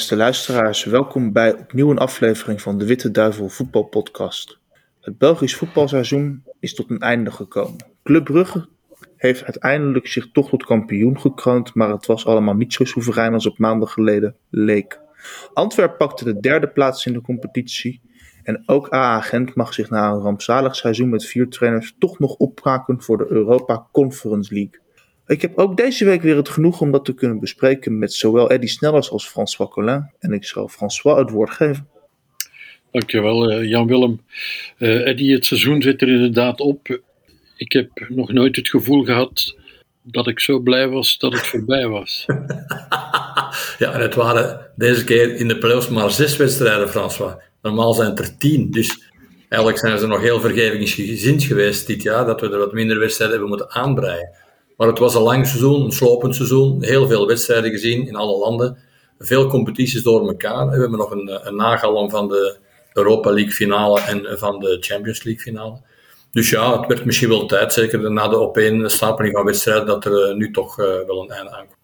Beste luisteraars, welkom bij opnieuw een aflevering van de Witte Duivel voetbalpodcast. Het Belgisch voetbalseizoen is tot een einde gekomen. Club Brugge heeft uiteindelijk zich toch tot kampioen gekroond, maar het was allemaal niet zo soeverein als op maanden geleden leek. Antwerp pakte de derde plaats in de competitie en ook AA Gent mag zich na een rampzalig seizoen met vier trainers toch nog opkraken voor de Europa Conference League. Ik heb ook deze week weer het genoeg om dat te kunnen bespreken met zowel Eddy Snellers als François Collin. En ik zal François het woord geven. Dankjewel, uh, Jan-Willem. Uh, Eddy, het seizoen zit er inderdaad op. Ik heb nog nooit het gevoel gehad dat ik zo blij was dat het voorbij was. ja, en het waren deze keer in de playoffs maar zes wedstrijden, François. Normaal zijn het er tien, dus eigenlijk zijn ze nog heel vergevingsgezind geweest dit jaar, dat we er wat minder wedstrijden hebben moeten aanbreien. Maar het was een lang seizoen, een slopend seizoen. Heel veel wedstrijden gezien in alle landen. Veel competities door elkaar. We hebben nog een, een van de Europa League finale en van de Champions League finale. Dus ja, het werd misschien wel tijd, zeker na de opeenstapeling van wedstrijden, dat er eh, nu toch uh, wel een einde aankomt.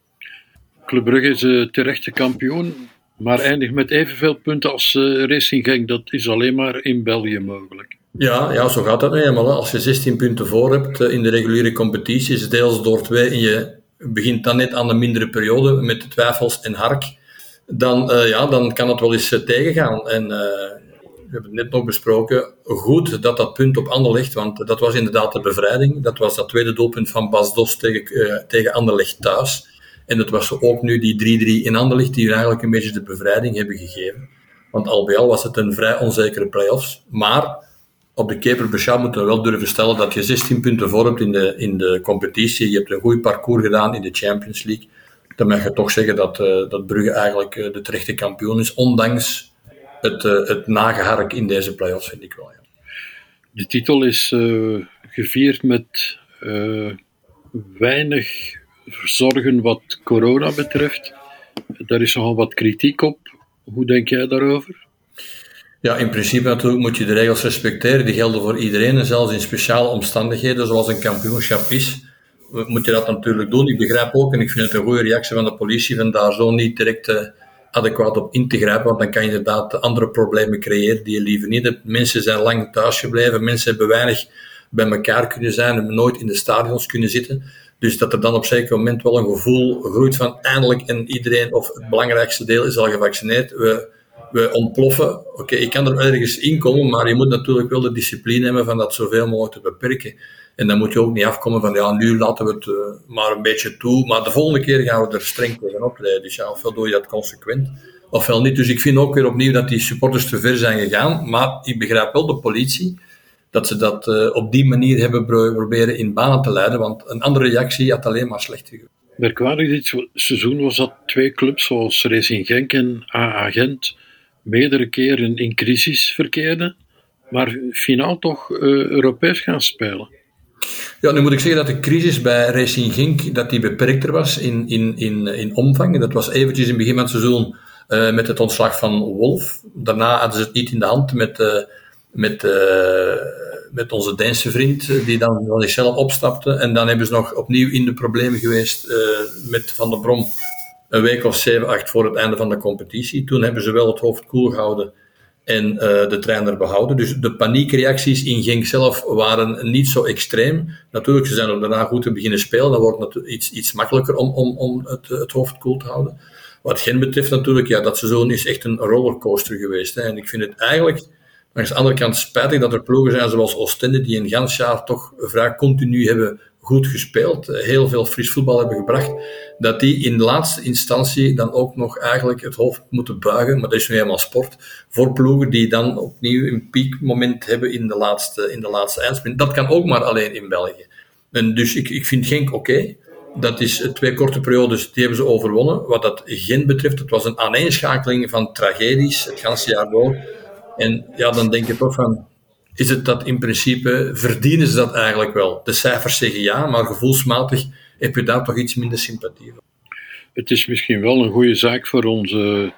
Club Brugge is uh, terechte kampioen, maar eindigt met evenveel punten als Racing Genk. Dat is alleen maar in België mogelijk. Ja, ja, zo gaat dat nu eenmaal. Als je 16 punten voor hebt in de reguliere competitie, is deels door twee en je begint dan net aan de mindere periode met de twijfels en hark, dan, uh, ja, dan kan het wel eens tegengaan. En we hebben het net nog besproken, goed dat dat punt op Anderlecht, want dat was inderdaad de bevrijding. Dat was dat tweede doelpunt van Bas Dos tegen, tegen Anderlecht thuis. En dat was ook nu die 3-3 in Anderlecht, die eigenlijk een beetje de bevrijding hebben gegeven. Want al bij al was het een vrij onzekere play-offs. Maar op de keeper Becham moeten we wel durven stellen dat je 16 punten voor hebt in de, in de competitie. Je hebt een goed parcours gedaan in de Champions League. Dan mag je toch zeggen dat, uh, dat Brugge eigenlijk uh, de terechte kampioen is, ondanks het, uh, het nagehark in deze play-offs, vind ik wel. Ja. De titel is gevierd met weinig zorgen wat corona betreft. Daar is nogal wat kritiek op. Hoe denk jij daarover? Ja, in principe natuurlijk moet je de regels respecteren. Die gelden voor iedereen. En zelfs in speciale omstandigheden, zoals een kampioenschap is, moet je dat natuurlijk doen. Ik begrijp ook, en ik vind het een goede reactie van de politie, van daar zo niet direct uh, adequaat op in te grijpen, want dan kan je inderdaad andere problemen creëren die je liever niet hebt. Mensen zijn lang thuis gebleven, mensen hebben weinig bij elkaar kunnen zijn, hebben nooit in de stadions kunnen zitten. Dus dat er dan op een zeker moment wel een gevoel groeit van eindelijk en iedereen, of het belangrijkste deel is al gevaccineerd. We, we ontploffen. Oké, ik kan er ergens in komen, maar je moet natuurlijk wel de discipline hebben van dat zoveel mogelijk te beperken. En dan moet je ook niet afkomen van, ja, nu laten we het uh, maar een beetje toe, maar de volgende keer gaan we er streng tegen optreden. Dus ja, ofwel doe je dat consequent, ofwel niet. Dus ik vind ook weer opnieuw dat die supporters te ver zijn gegaan, maar ik begrijp wel de politie, dat ze dat uh, op die manier hebben proberen in banen te leiden, want een andere reactie had alleen maar slecht gegeven. Merkwaardig dit seizoen was dat twee clubs zoals Racing Genk en AA Gent meerdere keren in crisis verkeerden, maar finaal toch uh, Europees gaan spelen. Ja, nu moet ik zeggen dat de crisis bij Racing Genk dat die beperkter was in, in, in, in omvang. Dat was eventjes in het begin van het seizoen uh, met het ontslag van Wolf. Daarna hadden ze het niet in de hand met, uh, met, met onze Deense vriend, die dan van zichzelf opstapte. En dan hebben ze nog opnieuw in de problemen geweest met Van der Brom een week of zeven, acht voor het einde van de competitie. Toen hebben ze wel het hoofd koel gehouden en uh, de trainer behouden. Dus de paniekreacties in Genk zelf waren niet zo extreem. Natuurlijk, ze zijn er daarna goed te beginnen spelen. Dan wordt het iets, iets makkelijker om, om, om het, het hoofd koel te houden. Wat Gent betreft natuurlijk, ja, dat seizoen is echt een rollercoaster geweest. Hè. En ik vind het eigenlijk, langs de andere kant, spijtig dat er ploegen zijn zoals Oostende, die een gans jaar toch vrij continu hebben goed gespeeld, heel veel fris voetbal hebben gebracht, dat die in laatste instantie dan ook nog eigenlijk het hoofd moeten buigen, maar dat is nu helemaal sport, voor ploegen die dan opnieuw een piekmoment hebben in de laatste, in de laatste eindsprint. Dat kan ook maar alleen in België. En dus ik, ik vind Genk oké. Dat is twee korte periodes, die hebben ze overwonnen. Wat dat Gent betreft, het was een aaneenschakeling van tragedies het ganse jaar door. En ja, dan denk je toch van, is het dat in principe, verdienen ze dat eigenlijk wel? De cijfers zeggen ja, maar gevoelsmatig heb je daar toch iets minder sympathie voor. Het is misschien wel een goede zaak voor onze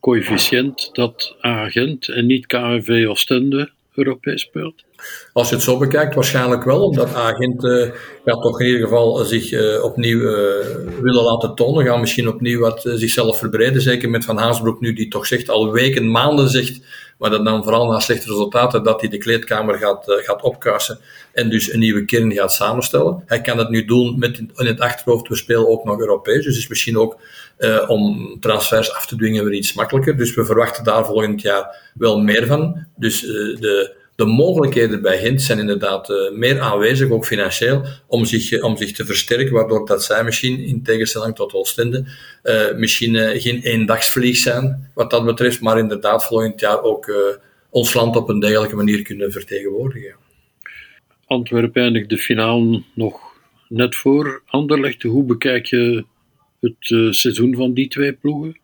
coëfficiënt dat agent en niet KNV Oostende Europees speelt? Als je het zo bekijkt, waarschijnlijk wel, omdat Agent uh, gaat toch in ieder geval zich uh, opnieuw uh, willen laten tonen, gaan misschien opnieuw wat zichzelf verbreden, zeker met Van Haasbroek nu, die toch zegt, al weken, maanden zegt, maar dat dan vooral na slechte resultaten, dat hij de kleedkamer gaat, gaat opkuisen en dus een nieuwe kern gaat samenstellen. Hij kan het nu doen met in het achterhoofd, we spelen ook nog Europees, dus is misschien ook om transfers af te dwingen weer iets makkelijker. Dus we verwachten daar volgend jaar wel meer van. Dus de de mogelijkheden bij Gent zijn inderdaad uh, meer aanwezig, ook financieel, om zich, eh, om zich te versterken, waardoor dat zij misschien, in tegenstelling tot Oostende, uh, misschien geen eendagsvlieg zijn, wat dat betreft, maar inderdaad volgend jaar ook ons land op een degelijke manier kunnen vertegenwoordigen. Antwerpen eindigt de finale nog net voor Anderlecht. Hoe bekijk je het seizoen van die twee ploegen?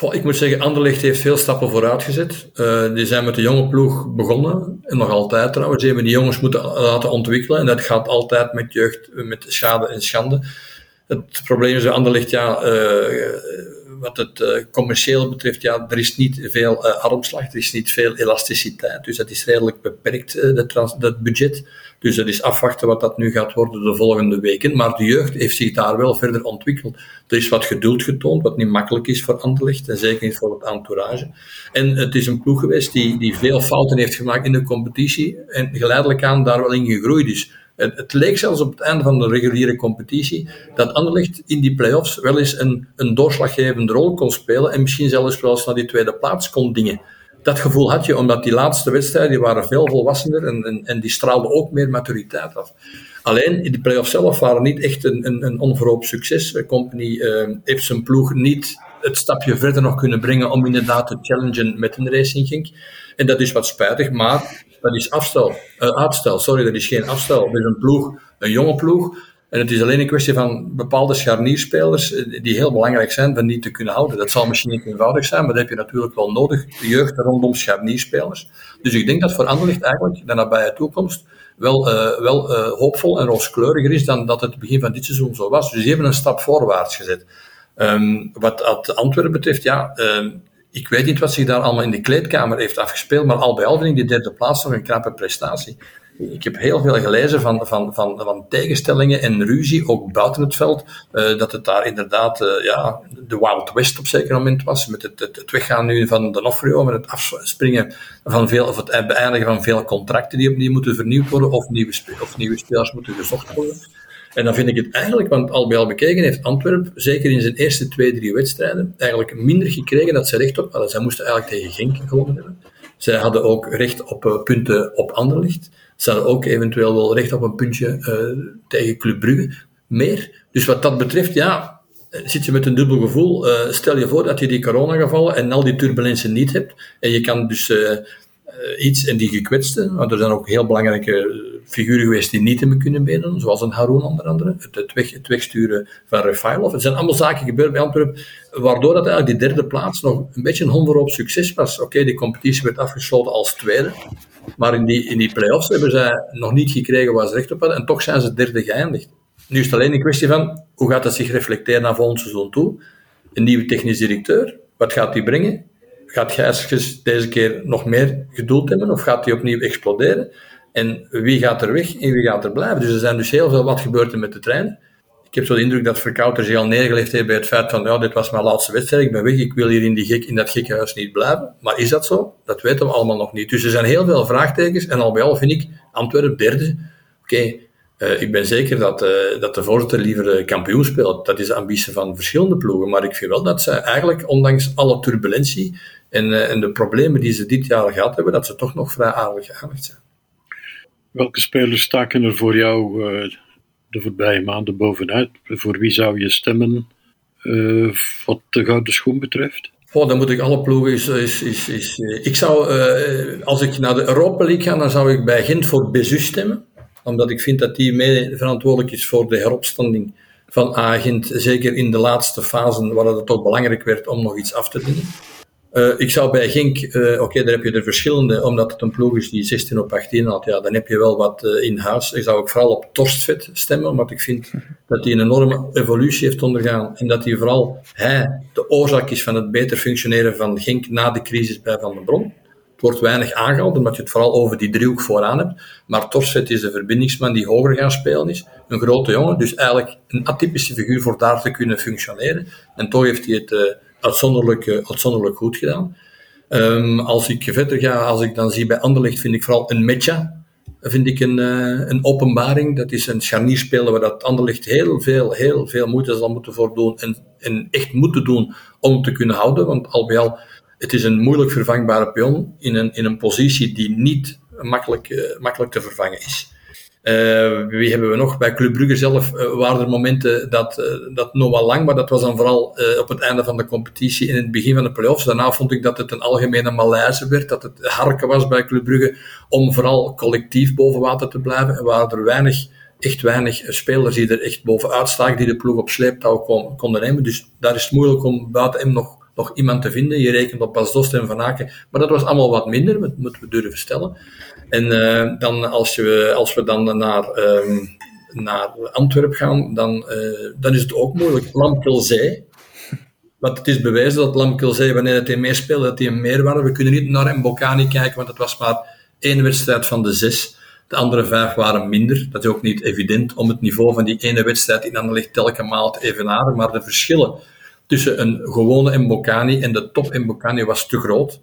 Ik moet zeggen, Anderlecht heeft veel stappen vooruit gezet. Uh, die zijn met de jonge ploeg begonnen, en nog altijd trouwens. Ze hebben die jongens moeten laten ontwikkelen, en dat gaat altijd met jeugd, met schade en schande. Het probleem is bij Anderlecht, ja, uh, wat het uh, commercieel betreft, ja, er is niet veel armslag, er is niet veel elasticiteit. Dus dat is redelijk beperkt, dat budget. Dus dat is afwachten wat dat nu gaat worden de volgende weken. Maar de jeugd heeft zich daar wel verder ontwikkeld. Er is wat geduld getoond, wat niet makkelijk is voor Anderlecht en zeker niet voor het entourage. En het is een ploeg geweest die, die veel fouten heeft gemaakt in de competitie en geleidelijk aan daar wel in gegroeid is. Het, het, leek zelfs op het einde van de reguliere competitie dat Anderlecht in die play-offs wel eens een, een doorslaggevende rol kon spelen en misschien zelfs wel eens naar die tweede plaats kon dingen dat gevoel had je, omdat die laatste wedstrijden die waren veel volwassener en, en, en die straalden ook meer maturiteit af. Alleen in de play-offs zelf waren niet echt een, een, een onverhoopt succes. Company uh, heeft zijn ploeg niet het stapje verder nog kunnen brengen om inderdaad te challengen met een Racing Genk. En dat is wat spijtig, maar dat is afstel, uh, uitstel. Sorry, dat is geen afstel. Dat is een ploeg, een jonge ploeg, en het is alleen een kwestie van bepaalde scharnierspelers eh, die heel belangrijk zijn van die te kunnen houden. Dat zal misschien niet eenvoudig zijn, maar dat heb je natuurlijk wel nodig. De jeugd rondom scharnierspelers. Dus ik denk dat voor Anderlecht eigenlijk de nabije toekomst wel, uh, wel uh, hoopvol en rooskleuriger is dan dat het begin van dit seizoen zo was. Dus die hebben een stap voorwaarts gezet. Um, wat Antwerpen betreft, ja, um, ik weet niet wat zich daar allemaal in de kleedkamer heeft afgespeeld, maar al bij al vind ik die derde plaats nog een knappe prestatie. Ik heb heel veel gelezen van, van, van, van tegenstellingen en ruzie, ook buiten het veld. Uh, dat het daar inderdaad uh, ja, de Wild West op zeker moment was. Met het, het, weggaan nu van Donofrio, met het afspringen van veel, of het beëindigen van veel contracten die opnieuw moeten vernieuwd worden, of nieuwe, of nieuwe spelers moeten gezocht worden. En dan vind ik het eigenlijk, want al bij al bekeken heeft Antwerpen, zeker in zijn eerste twee, drie wedstrijden, eigenlijk minder gekregen dat ze recht op hadden. Zij moesten eigenlijk tegen Genk gewonnen hebben. Zij hadden ook recht op uh, punten op Anderlicht. Hadden ook eventueel wel recht op een puntje uh, tegen Club Brugge. Meer. Dus wat dat betreft, ja, zit je met een dubbel gevoel. Uh, stel je voor dat je die coronagevallen en al die turbulentie niet hebt. En je kan dus iets, en die gekwetsten, want er zijn ook heel belangrijke figuren geweest die niet hebben kunnen meedoen, zoals een Haroon onder andere, het, weg, het wegsturen van Refailov. Het zijn allemaal zaken gebeurd bij Antwerpen, waardoor dat eigenlijk die derde plaats nog een beetje een honderop succes was. Oké, die competitie werd afgesloten als tweede, maar in die, in die play-offs hebben zij nog niet gekregen waar ze recht op hadden, en toch zijn ze derde geëindigd. Nu is het alleen een kwestie van, hoe gaat dat zich reflecteren naar volgend seizoen toe? Een nieuwe technisch directeur, wat gaat die brengen? Gaat Gijsjes deze keer nog meer geduld hebben, of gaat die opnieuw exploderen? En wie gaat er weg en wie gaat er blijven? Dus er zijn dus heel veel wat gebeurt er met de trein. Ik heb zo de indruk dat Verkouter zich al neergelegd heeft bij het feit van, ja, dit was mijn laatste wedstrijd, ik ben weg, ik wil hier in, die gek, in dat gekke huis niet blijven. Maar is dat zo? Dat weten we allemaal nog niet. Dus er zijn heel veel vraagtekens en al bij al vind ik Antwerpen derde. Oké, uh, ik ben zeker dat, uh, dat de voorzitter liever kampioen speelt. Dat is de ambitie van verschillende ploegen. Maar ik vind wel dat ze eigenlijk, ondanks alle turbulentie en, uh, en de problemen die ze dit jaar gehad hebben, dat ze toch nog vrij aardig geëindigd zijn. Welke spelers staken er voor jou de voorbije maanden bovenuit? Voor wie zou je stemmen wat de gouden schoen betreft? Oh, dan moet ik alle ploegen. Is, is, is, is ik zou, als ik naar de Europa League ga, dan zou ik bij Gent voor Bezu stemmen. Omdat ik vind dat die mee verantwoordelijk is voor de heropstanding van Agent. Zeker in de laatste fase, waar het toch belangrijk werd om nog iets af te dingen. Uh, ik zou bij Genk, uh, oké, okay, daar heb je er verschillende, omdat het een ploeg is die 16 op 18 had. Ja, dan heb je wel wat uh, in huis. Ik zou ook vooral op Torstvet stemmen, omdat ik vind dat hij een enorme evolutie heeft ondergaan. En dat hij vooral, hij, de oorzaak is van het beter functioneren van Genk na de crisis bij Van den Bron. Het wordt weinig aangehaald, omdat je het vooral over die driehoek vooraan hebt. Maar Torset is de verbindingsman die hoger gaan spelen is. Een grote jongen, dus eigenlijk een atypische figuur voor daar te kunnen functioneren. En toch heeft hij het uh, uitzonderlijk, uh, uitzonderlijk goed gedaan. Um, als ik verder ga, als ik dan zie bij Anderlecht, vind ik vooral een Metja. Vind ik een, uh, een openbaring. Dat is een scharnierspeler waar dat Anderlecht heel veel, heel veel moeite zal moeten voor doen. En, en echt moeten doen om te kunnen houden. Want al bij al het is een moeilijk vervangbare pion in een, in een positie die niet makkelijk, uh, makkelijk te vervangen is. Uh, wie hebben we nog? Bij Club Brugge zelf uh, waren er momenten dat, uh, dat Noah Lang, maar dat was dan vooral op het einde van de competitie in het begin van de playoffs. Daarna vond ik dat het een algemene malaise werd, dat het harken was bij Club Brugge om vooral collectief boven water te blijven. En waren er weinig, echt weinig spelers die er echt bovenuit staken, die de ploeg op sleeptouw kon, konden nemen. Dus daar is het moeilijk om buiten hem nog nog iemand te vinden. Je rekent op Pas en Van Aken. Maar dat was allemaal wat minder, dat moeten we durven stellen. En uh, dan als, je, als we dan naar, um, naar Antwerpen gaan, dan, uh, dan is het ook moeilijk. Lamkelzee. Want het is bewezen dat Lamkelzee, wanneer het in meespeelde, dat hij een meerwaarde. We kunnen niet naar Mbokani kijken, want het was maar één wedstrijd van de zes. De andere vijf waren minder. Dat is ook niet evident om het niveau van die ene wedstrijd in Anderlecht telke maal te evenaren. Maar de verschillen tussen een gewone Mbokani en de top Mbokani was te groot.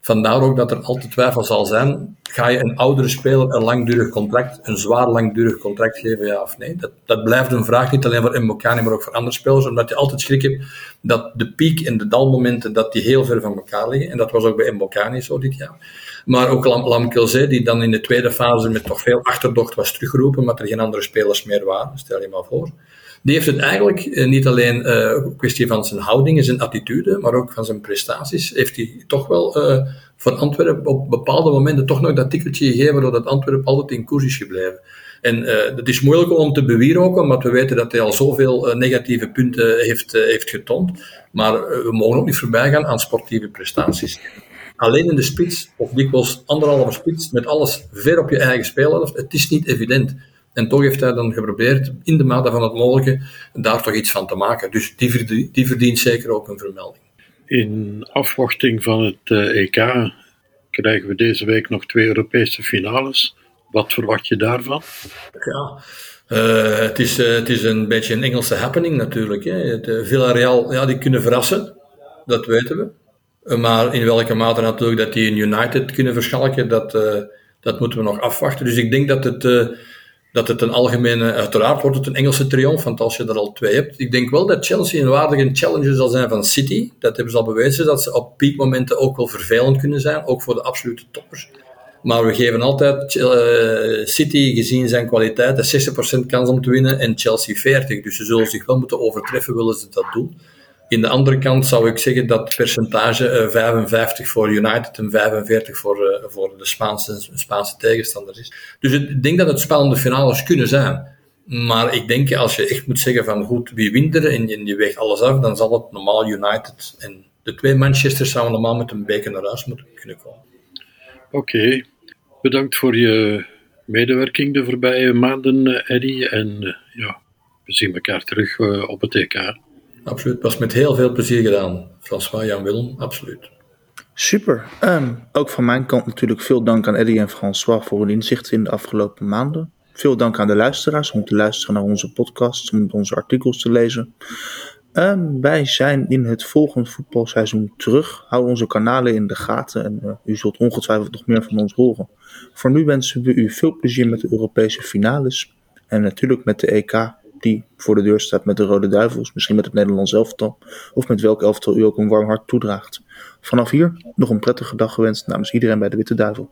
Vandaar ook dat er altijd twijfel zal zijn. Ga je een oudere speler een langdurig contract, een zwaar langdurig contract geven, ja of nee? Dat, dat blijft een vraag, niet alleen voor Mbokani, maar ook voor andere spelers, omdat je altijd schrik hebt dat de piek en de dalmomenten, dat die heel ver van elkaar liggen. En dat was ook bij Mbokani zo dit jaar. Maar ook Lam, Lam die dan in de tweede fase met toch veel achterdocht was teruggeroepen, omdat er geen andere spelers meer waren. Stel je maar voor die heeft het eigenlijk eh, niet alleen uh, een kwestie van zijn houding en zijn attitude, maar ook van zijn prestaties, heeft hij toch wel uh, voor Antwerpen op bepaalde momenten toch nog dat tikkeltje gegeven, doordat Antwerpen altijd in koers is gebleven. En uh, het is moeilijk om te bewieroken, omdat we weten dat hij al zoveel negatieve punten heeft, heeft getoond. Maar we mogen ook niet voorbij gaan aan sportieve prestaties. Alleen in de spits, of dikwijls anderhalve spits, met alles ver op je eigen speelhelft, het is niet evident. En toch heeft hij dan geprobeerd, in de mate van het mogelijke, daar toch iets van te maken. Dus die verdient, die verdient zeker ook een vermelding. In afwachting van het uh, EK krijgen we deze week nog twee Europese finales. Wat verwacht je daarvan? Ja, uh, het, is, uh, het is een beetje een Engelse happening natuurlijk. Hè. De Villarreal, ja, die kunnen verrassen, dat weten we. Maar in welke mate natuurlijk dat die in United kunnen verschalken, dat, dat moeten we nog afwachten. Dus ik denk dat het dat het een algemene, uiteraard wordt het een Engelse triomf, want als je er al twee hebt. Ik denk wel dat Chelsea een waardige challenger zal zijn van City. Dat hebben ze al bewezen, dat ze op piekmomenten ook wel vervelend kunnen zijn, ook voor de absolute toppers. Maar we geven altijd uh, City, gezien zijn kwaliteit, 60% kans om te winnen en Chelsea 40%. Dus ze zullen zich wel moeten overtreffen, willen ze dat doen. In de andere kant zou ik zeggen dat het percentage uh, eh, 55 voor United en 45 voor, uh, voor de Spaanse, Spaanse tegenstander is. Dus ik denk dat het spannende finales kunnen zijn. Maar ik denk als je echt moet zeggen van goed, wie wint er en, je weegt alles af, dan zal het normaal United en de twee Manchesters zouden normaal met een beker naar huis moeten kunnen komen. Oké, bedankt voor je medewerking de voorbije maanden, Eddie. En ja, we zien elkaar terug op het EK absoluut. Was met heel veel plezier gedaan. François, Jan Willem, absoluut. Super. Um, ook van mijn kant natuurlijk veel dank aan Eddie en François voor hun inzichten in de afgelopen maanden. Veel dank aan de luisteraars om te luisteren naar onze podcasts, om onze artikels te lezen. Um, wij zijn in het volgende voetbalseizoen terug. Hou onze kanalen in de gaten en uh, u zult ongetwijfeld nog meer van ons horen. Voor nu wensen we u veel plezier met de Europese finales en natuurlijk met de EK die voor de deur staat met de Rode Duivels, misschien met het Nederlands elftal, of met welk elftal u ook een warm hart toedraagt. Vanaf hier nog een prettige dag gewenst namens iedereen bij de Witte Duivel.